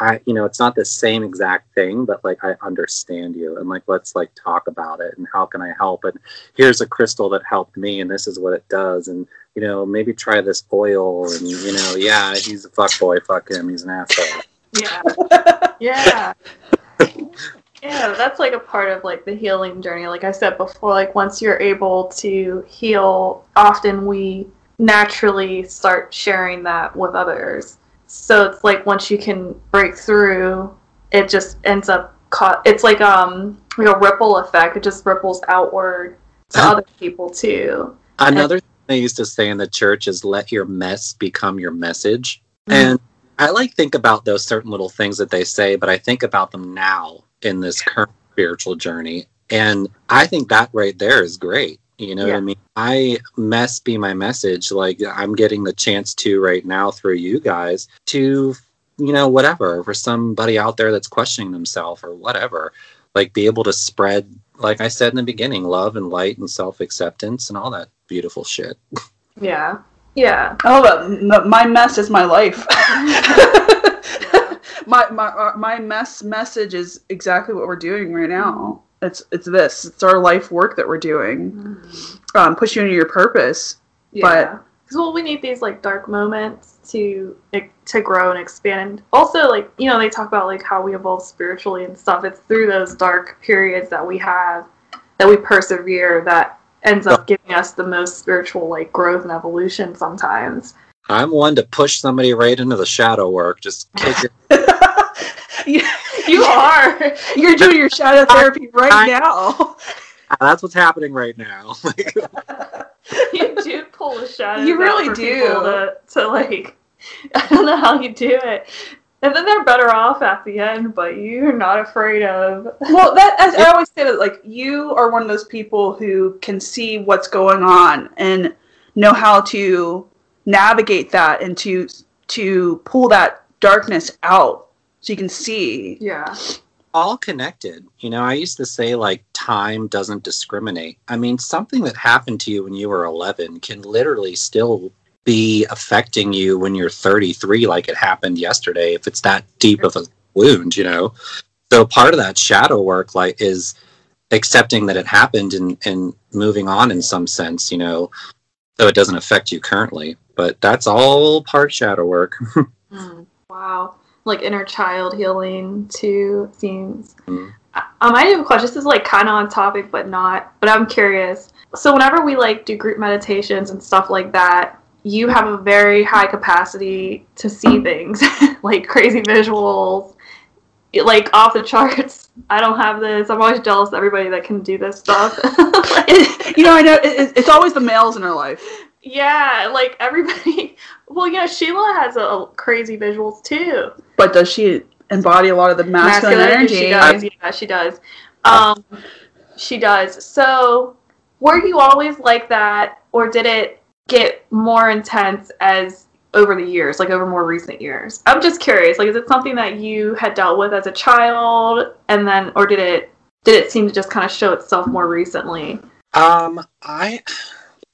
I you know, it's not the same exact thing, but like I understand you and like let's like talk about it and how can I help and here's a crystal that helped me and this is what it does and you know, maybe try this oil and you know, yeah, he's a fuck boy, fuck him, he's an asshole. Yeah. yeah. Yeah, that's like a part of like the healing journey. Like I said before, like once you're able to heal, often we naturally start sharing that with others. So it's like once you can break through, it just ends up caught. It's like um like a ripple effect. It just ripples outward to other people too. Another thing they used to say in the church is let your mess become your message. Mhm. And I like think about those certain little things that they say, but I think about them now in this current spiritual journey. And I think that right there is great. You know what I mean? I mess be my message. Like I'm getting the chance to right now through you guys to, you know, whatever, for somebody out there that's questioning themselves or whatever, like be able to spread, like I said in the beginning, love and light and self acceptance and all that beautiful shit. Yeah. Yeah. Oh, my mess is my life. my my my mess message is exactly what we're doing right now. It's it's this. It's our life work that we're doing. Um, push you into your purpose. Yeah. Because well, we need these like dark moments to to grow and expand. Also, like you know, they talk about like how we evolve spiritually and stuff. It's through those dark periods that we have that we persevere that ends up giving us the most spiritual like growth and evolution. Sometimes. I'm one to push somebody right into the shadow work. Just kick it. you, You are. You're doing your shadow therapy right I- now. That's what's happening right now. you do pull the shadows. You really do. To, to like, I don't know how you do it. And then they're better off at the end, but you're not afraid of. well, that as I always say that like you are one of those people who can see what's going on and know how to navigate that and to to pull that darkness out so you can see. Yeah. All connected. You know, I used to say like time doesn't discriminate. I mean, something that happened to you when you were 11 can literally still be affecting you when you're 33 like it happened yesterday if it's that deep of a wound, you know. So part of that shadow work like is accepting that it happened and and moving on in some sense, you know, so it doesn't affect you currently. But that's all part shadow work. Mm, wow. Like inner child healing too seems. Mm. I, I might have a question. This is like kind of on topic, but not. But I'm curious. So whenever we like do group meditations and stuff like that, you have a very high capacity to see things, like crazy visuals, like off the charts. I don't have this. I'm always jealous of everybody that can do this stuff. you know, I know it, it- it's always the males in our life. yeah, like everybody. Well, you know, Sheila has a, a crazy visuals too. But does she embody a lot of the masculine, energy? She does. Yeah, she does. Um, she does. So, were you always like that, or did it get more intense as over the years, like over more recent years? I'm just curious. Like, is it something that you had dealt with as a child, and then, or did it did it seem to just kind of show itself more recently? Um, I,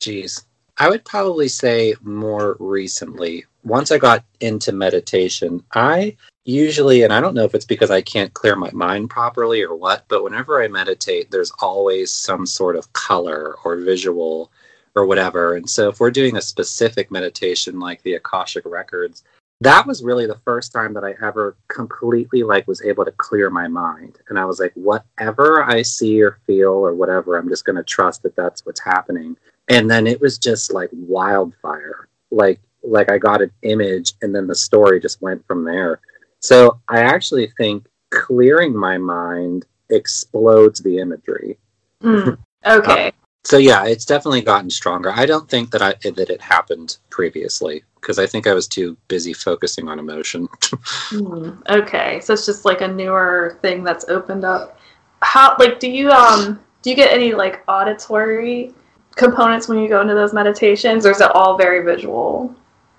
geez, I would probably say more recently. Once I got into meditation, I usually, and I don't know if it's because I can't clear my mind properly or what, but whenever I meditate, there's always some sort of color or visual or whatever. And so if we're doing a specific meditation like the Akashic records, that was really the first time that I ever completely like was able to clear my mind. And I was like, whatever I see or feel or whatever, I'm just going to trust that that's what's happening. And then it was just like wildfire. Like like I got an image and then the story just went from there. So I actually think clearing my mind explodes the imagery. Mm, okay. So yeah, it's definitely gotten stronger. I don't think that I that it happened previously because I think I was too busy focusing on emotion. mm, okay, so it's just like a newer thing that's opened up. How like do you um do you get any like auditory components when you go into those meditations, or is it all very visual?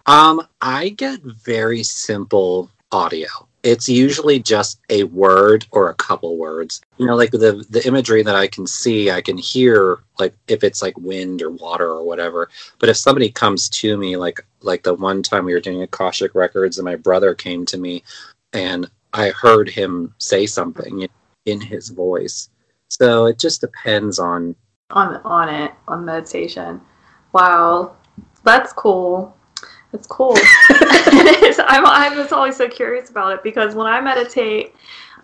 Um, I get very simple audio it's usually just a word or a couple words. You know, like the the imagery that I can see, I can hear like if it's like wind or water or whatever. But if somebody comes to me, like like the one time we were doing Akashic Records, and my brother came to me, and I heard him say something in his voice. So it just depends on on on it on meditation. Wow, that's cool. It's cool. I'm, I'm just always so curious about it because when I meditate,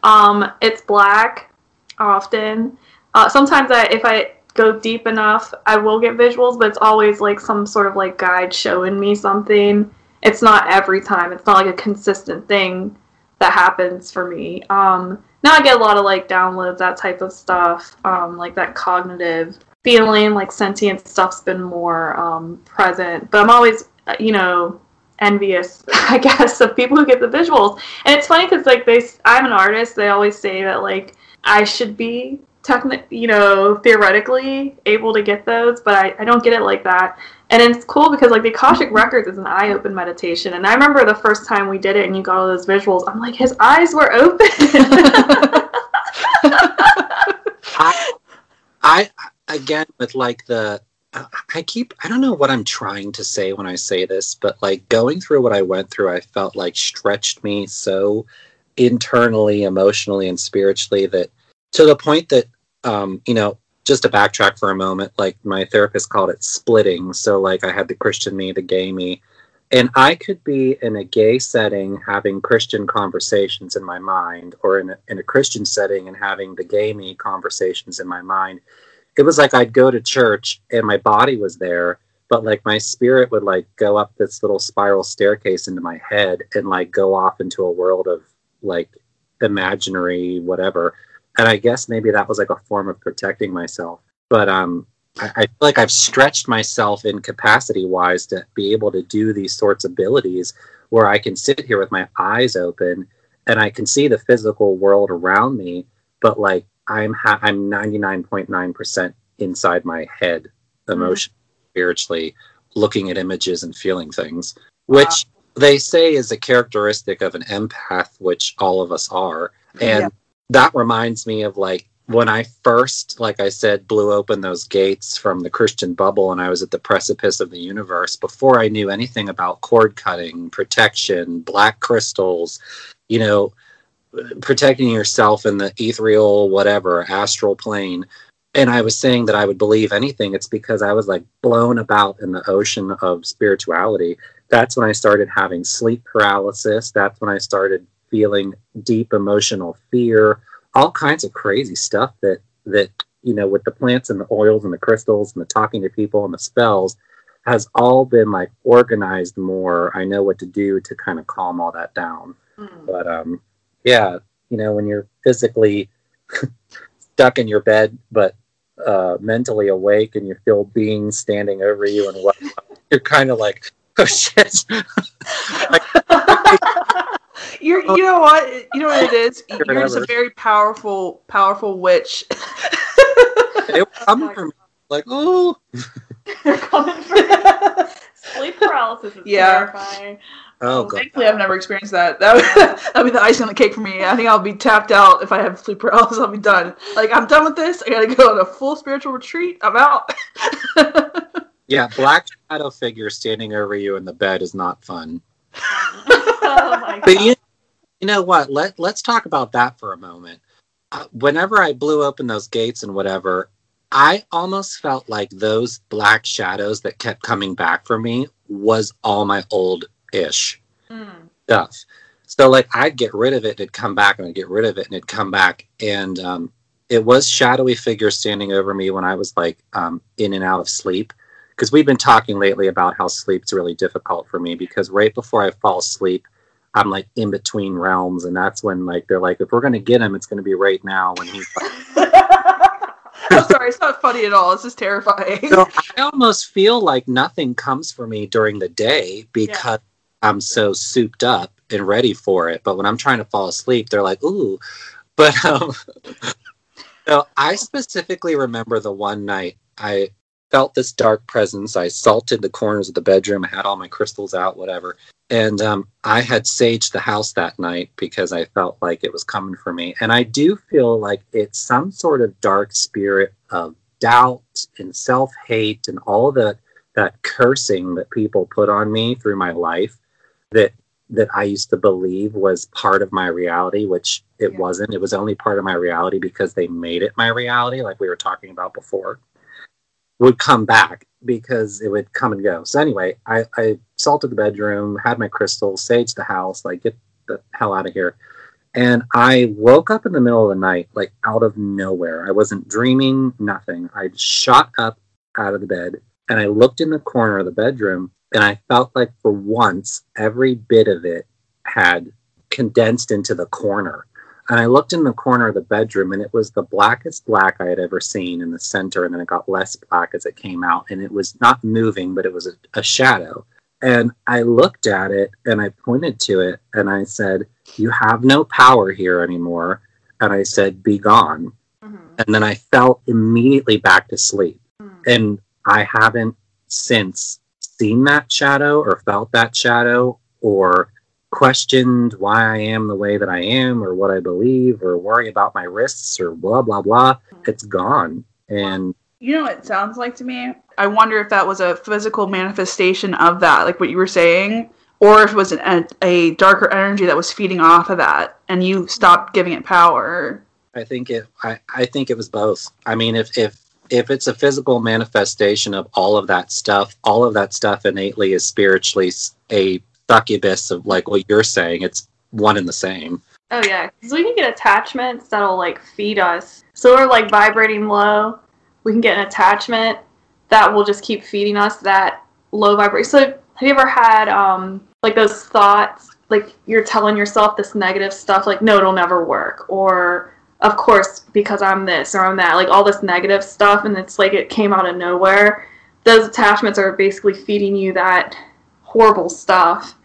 um, it's black often. Uh, sometimes I, if I go deep enough, I will get visuals, but it's always like some sort of like guide showing me something. It's not every time. It's not like a consistent thing that happens for me. Um, now I get a lot of like downloads, that type of stuff, um, like that cognitive feeling, like sentient stuff's been more um, present. But I'm always uh, you know, envious, I guess, of people who get the visuals. And it's funny because like they, I'm an artist. They always say that like I should be technically, you know, theoretically able to get those, but I, I don't get it like that. And it's cool because like the Akashic Records is an eye open meditation. And I remember the first time we did it and you got all those visuals, I'm like, his eyes were open. I, I again with like the I keep I don't know what I'm trying to say when I say this, but like going through what I went through, I felt like stretched me so internally, emotionally, and spiritually that to the point that um, you know, just to backtrack for a moment, like my therapist called it splitting. So like I had the Christian me, the gay me, and I could be in a gay setting having Christian conversations in my mind, or in a, in a Christian setting and having the gay me conversations in my mind it was like I'd go to church and my body was there, but like my spirit would like go up this little spiral staircase into my head and like go off into a world of like imaginary whatever. And I guess maybe that was like a form of protecting myself. But um I, I feel like I've stretched myself in capacity wise to be able to do these sorts of abilities where I can sit here with my eyes open and I can see the physical world around me, but like I'm ha- I'm 99.9% inside my head, emotionally, mm. spiritually, looking at images and feeling things, which wow. they say is a characteristic of an empath, which all of us are. And yeah. That reminds me of like when I first, like I said, blew open those gates from the Christian bubble and I was at the precipice of the universe before I knew anything about cord cutting, protection, black crystals, you know, protecting yourself in the ethereal, whatever, astral plane. And I was saying that I would believe anything. It's because I was like blown about in the ocean of spirituality. That's when I started having sleep paralysis. That's when I started feeling deep emotional fear, all kinds of crazy stuff that, that, you know, with the plants and the oils and the crystals and the talking to people and the spells has all been like organized more. I know what to do to kind of calm all that down. Mm. But um yeah, you know, when you're physically stuck in your bed, but uh, mentally awake and you feel beings standing over you and what you're kind of like, oh shit. you're, you know what? You know what it is? You're just a very powerful, powerful witch. it coming from like, oh. You're coming from sleep paralysis is yeah. terrifying. Oh, um, God. Thankfully, I've never experienced that. That would that'd be the icing on the cake for me. I think I'll be tapped out if I have sleep paralysis. I'll be done. Like I'm done with this. I gotta go on a full spiritual retreat. I'm out. Yeah, black shadow figure standing over you in the bed is not fun. oh my. But you, you know what? Let let's talk about that for a moment. Uh, whenever I blew open those gates and whatever, I almost felt like those black shadows that kept coming back for me was all my old ish Mm. stuff. So like I'd get rid of it, and it'd come back, and I'd get rid of it, and it'd come back. And um, it was shadowy figures standing over me when I was like um, in and out of sleep. Because we've been talking lately about how sleep's really difficult for me. Because right before I fall asleep, I'm like in between realms, and that's when like they're like, if we're gonna get him, it's gonna be right now when he's like. I'm sorry, it's not funny at all. It's just terrifying. so I almost feel like nothing comes for me during the day because I'm so souped up and ready for it. But when I'm trying to fall asleep, they're like, ooh. But um, so I specifically remember the one night I felt this dark presence. I salted the corners of the bedroom, had all my crystals out, whatever. And um, I had saged the house that night because I felt like it was coming for me. And I do feel like it's some sort of dark spirit of doubt and self hate and all the that cursing that people put on me through my life that that I used to believe was part of my reality, which it Yeah. wasn't. It was only part of my reality because they made it my reality, like we were talking about before, would come back because it would come and go. So anyway, I, I salted the bedroom, had my crystals, saged the house, like get the hell out of here. And I woke up in the middle of the night, like out of nowhere. I wasn't dreaming, nothing. I shot up out of the bed and I looked in the corner of the bedroom and I felt like for once every bit of it had condensed into the corner. And I looked in the corner of the bedroom and it was the blackest black I had ever seen in the center. And then it got less black as it came out. And it was not moving, but it was a, a shadow. And I looked at it and I pointed to it and I said, You have no power here anymore. And I said, Be gone. Mhm. And then I fell immediately back to sleep. Mm. And I haven't since seen that shadow or felt that shadow or questioned why I am the way that I am or what I believe or worry about my wrists or blah, blah, blah. It's gone. And You know what it sounds like to me? I wonder if that was a physical manifestation of that, like what you were saying, or if it was an, a, a darker energy that was feeding off of that and you stopped giving it power. I think it I, I think it was both. I mean if if if it's a physical manifestation of all of that stuff, all of that stuff innately is spiritually a succubus of like what you're saying. It's one and the same. Oh yeah, because we can get attachments that'll like feed us. So we're like vibrating low. We can get an attachment that will just keep feeding us that low vibration. So have you ever had um like those thoughts like you're telling yourself this negative stuff like no it'll never work or of course because I'm this or I'm that like all this negative stuff and it's like it came out of nowhere. Those attachments are basically feeding you that horrible stuff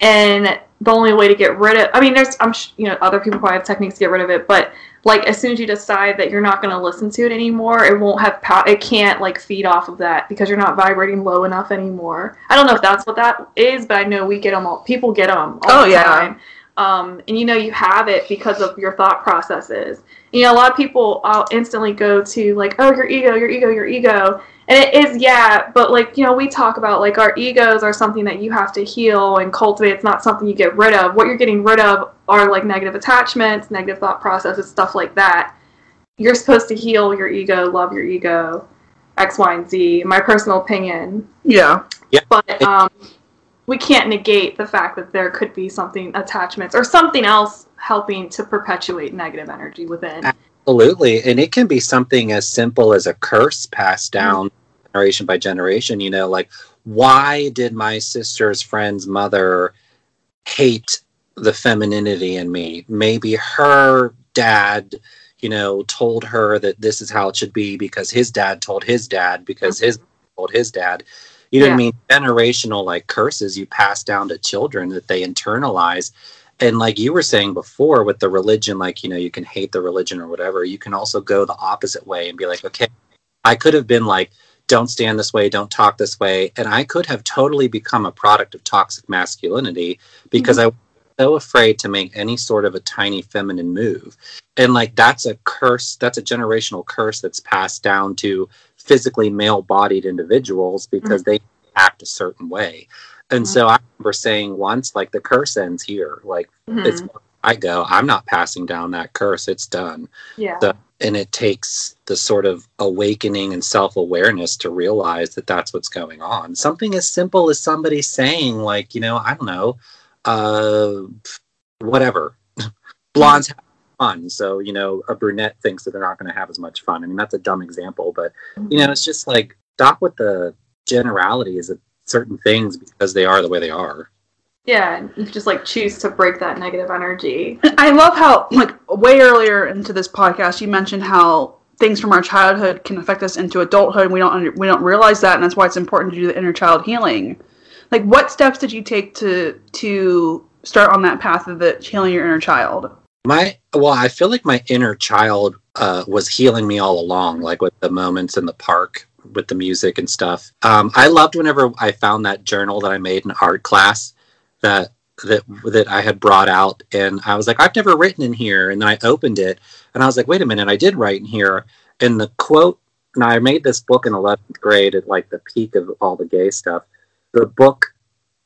and the only way to get rid of i mean there's i'm sh- you know other people probably have techniques to get rid of it but like as soon as you decide that you're not going to listen to it anymore it won't have power it can't like feed off of that because you're not vibrating low enough anymore. I don't know if that's what that is but i know we get them all people get them all Oh, the yeah. time. Um, and you know you have it because of your thought processes. You know a lot of people uh, instantly go to like oh your ego your ego your ego and it is yeah but like you know we talk about like our egos are something that you have to heal and cultivate. It's not something you get rid of. What you're getting rid of are like negative attachments negative thought processes stuff like that. You're supposed to heal your ego love your ego x y and z my personal opinion. Yeah. yeah. But um, we can't negate the fact that there could be something attachments or something else helping to perpetuate negative energy within Absolutely. And it can be something as simple as a curse passed mm-hmm. down generation by generation. You know, like, why did my sister's friend's mother hate the femininity in me? Maybe her dad, you know, told her that this is how it should be because his dad told his dad because his mm-hmm. told his dad. You know what I mean? Generational like curses you pass down to children that they internalize and like you were saying before with the religion like you know you can hate the religion or whatever you can also go the opposite way and be like okay i could have been like don't stand this way, don't talk this way. And I could have totally become a product of toxic masculinity because mm-hmm. I was so afraid to make any sort of a tiny feminine move. And like that's a curse, that's a generational curse that's passed down to physically male bodied individuals because mm-hmm. they act a certain way. And so I remember saying once, like, the curse ends here. Like, Mhm. it's I go, I'm not passing down that curse. It's done. yeah. the- and it takes the sort of awakening and self-awareness to realize that that's what's going on something as simple as somebody saying like you know i don't know uh whatever blondes have fun so you know a brunette thinks that they're not going to have as much fun i mean that's a dumb example but you know it's just like stop with the generalities of certain things because they are the way they are Yeah, and you just like choose to break that negative energy. I love how, like, way earlier into this podcast, you mentioned how things from our childhood can affect us into adulthood. And we don't under, we don't realize that, and that's why it's important to do the inner child healing. Like, what steps did you take to to start on that path of the healing your inner child? My well, I feel like my inner child uh, was healing me all along, like with the moments in the park with the music and stuff. Um, I loved whenever I found that journal that I made in art class that that that I had brought out, and I was like, I've never written in here, and then I opened it, and I was like, wait a minute, I did write in here, and the quote. And I made this book in 11th grade at like the peak of all the gay stuff. The book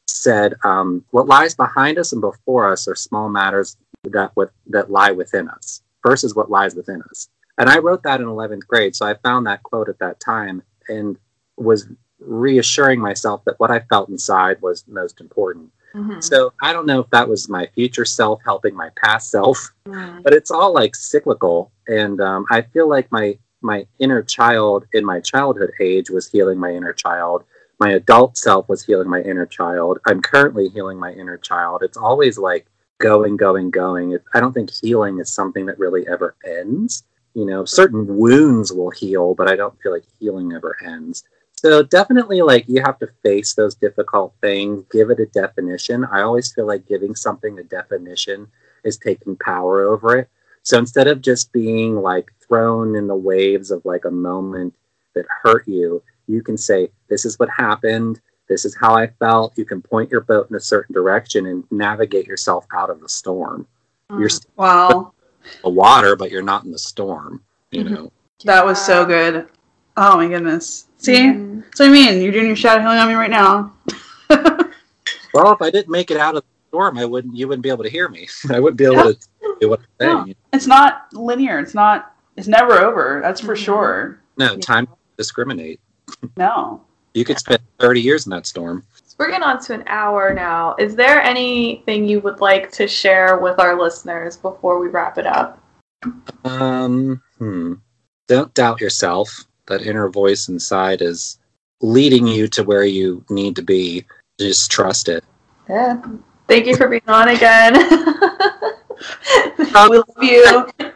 said, um, "What lies behind us and before us are small matters that with that lie within us versus what lies within us." And I wrote that in 11th grade, so I found that quote at that time and was reassuring myself that what I felt inside was most important. Mhm. So I don't know if that was my future self helping my past self Mm. but it's all like cyclical and um, i feel like my my inner child in my childhood age was healing my inner child my adult self was healing my inner child i'm currently healing my inner child it's always like going going going it, i don't think healing is something that really ever ends you know certain wounds will heal but i don't feel like healing ever ends so definitely like you have to face those difficult things give it a definition i always feel like giving something a definition is taking power over it. So instead of just being like thrown in the waves of like a moment that hurt you, you can say, This is what happened. This is how I felt. You can point your boat in a certain direction and navigate yourself out of the storm. You're mm, still Wow, the water, but you're not in the storm. You Mhm. know, that was so good. Oh my goodness. See, Mhm. so I mean, you're doing your shadow healing on me right now. well, if I didn't make it out of the storm, I wouldn't. You wouldn't be able to hear me. I wouldn't be able to do what I'm No. saying. It's not linear. It's not. It's never over. That's for Mhm. sure. No, time to discriminate. No. You could spend 30 years in that storm. So we're getting on to an hour now. Is there anything you would like to share with our listeners before we wrap it up? Um, hmm. Don't doubt yourself. That inner voice inside is leading you to where you need to be. Just trust it. Yeah. Thank you for being on again. We love you.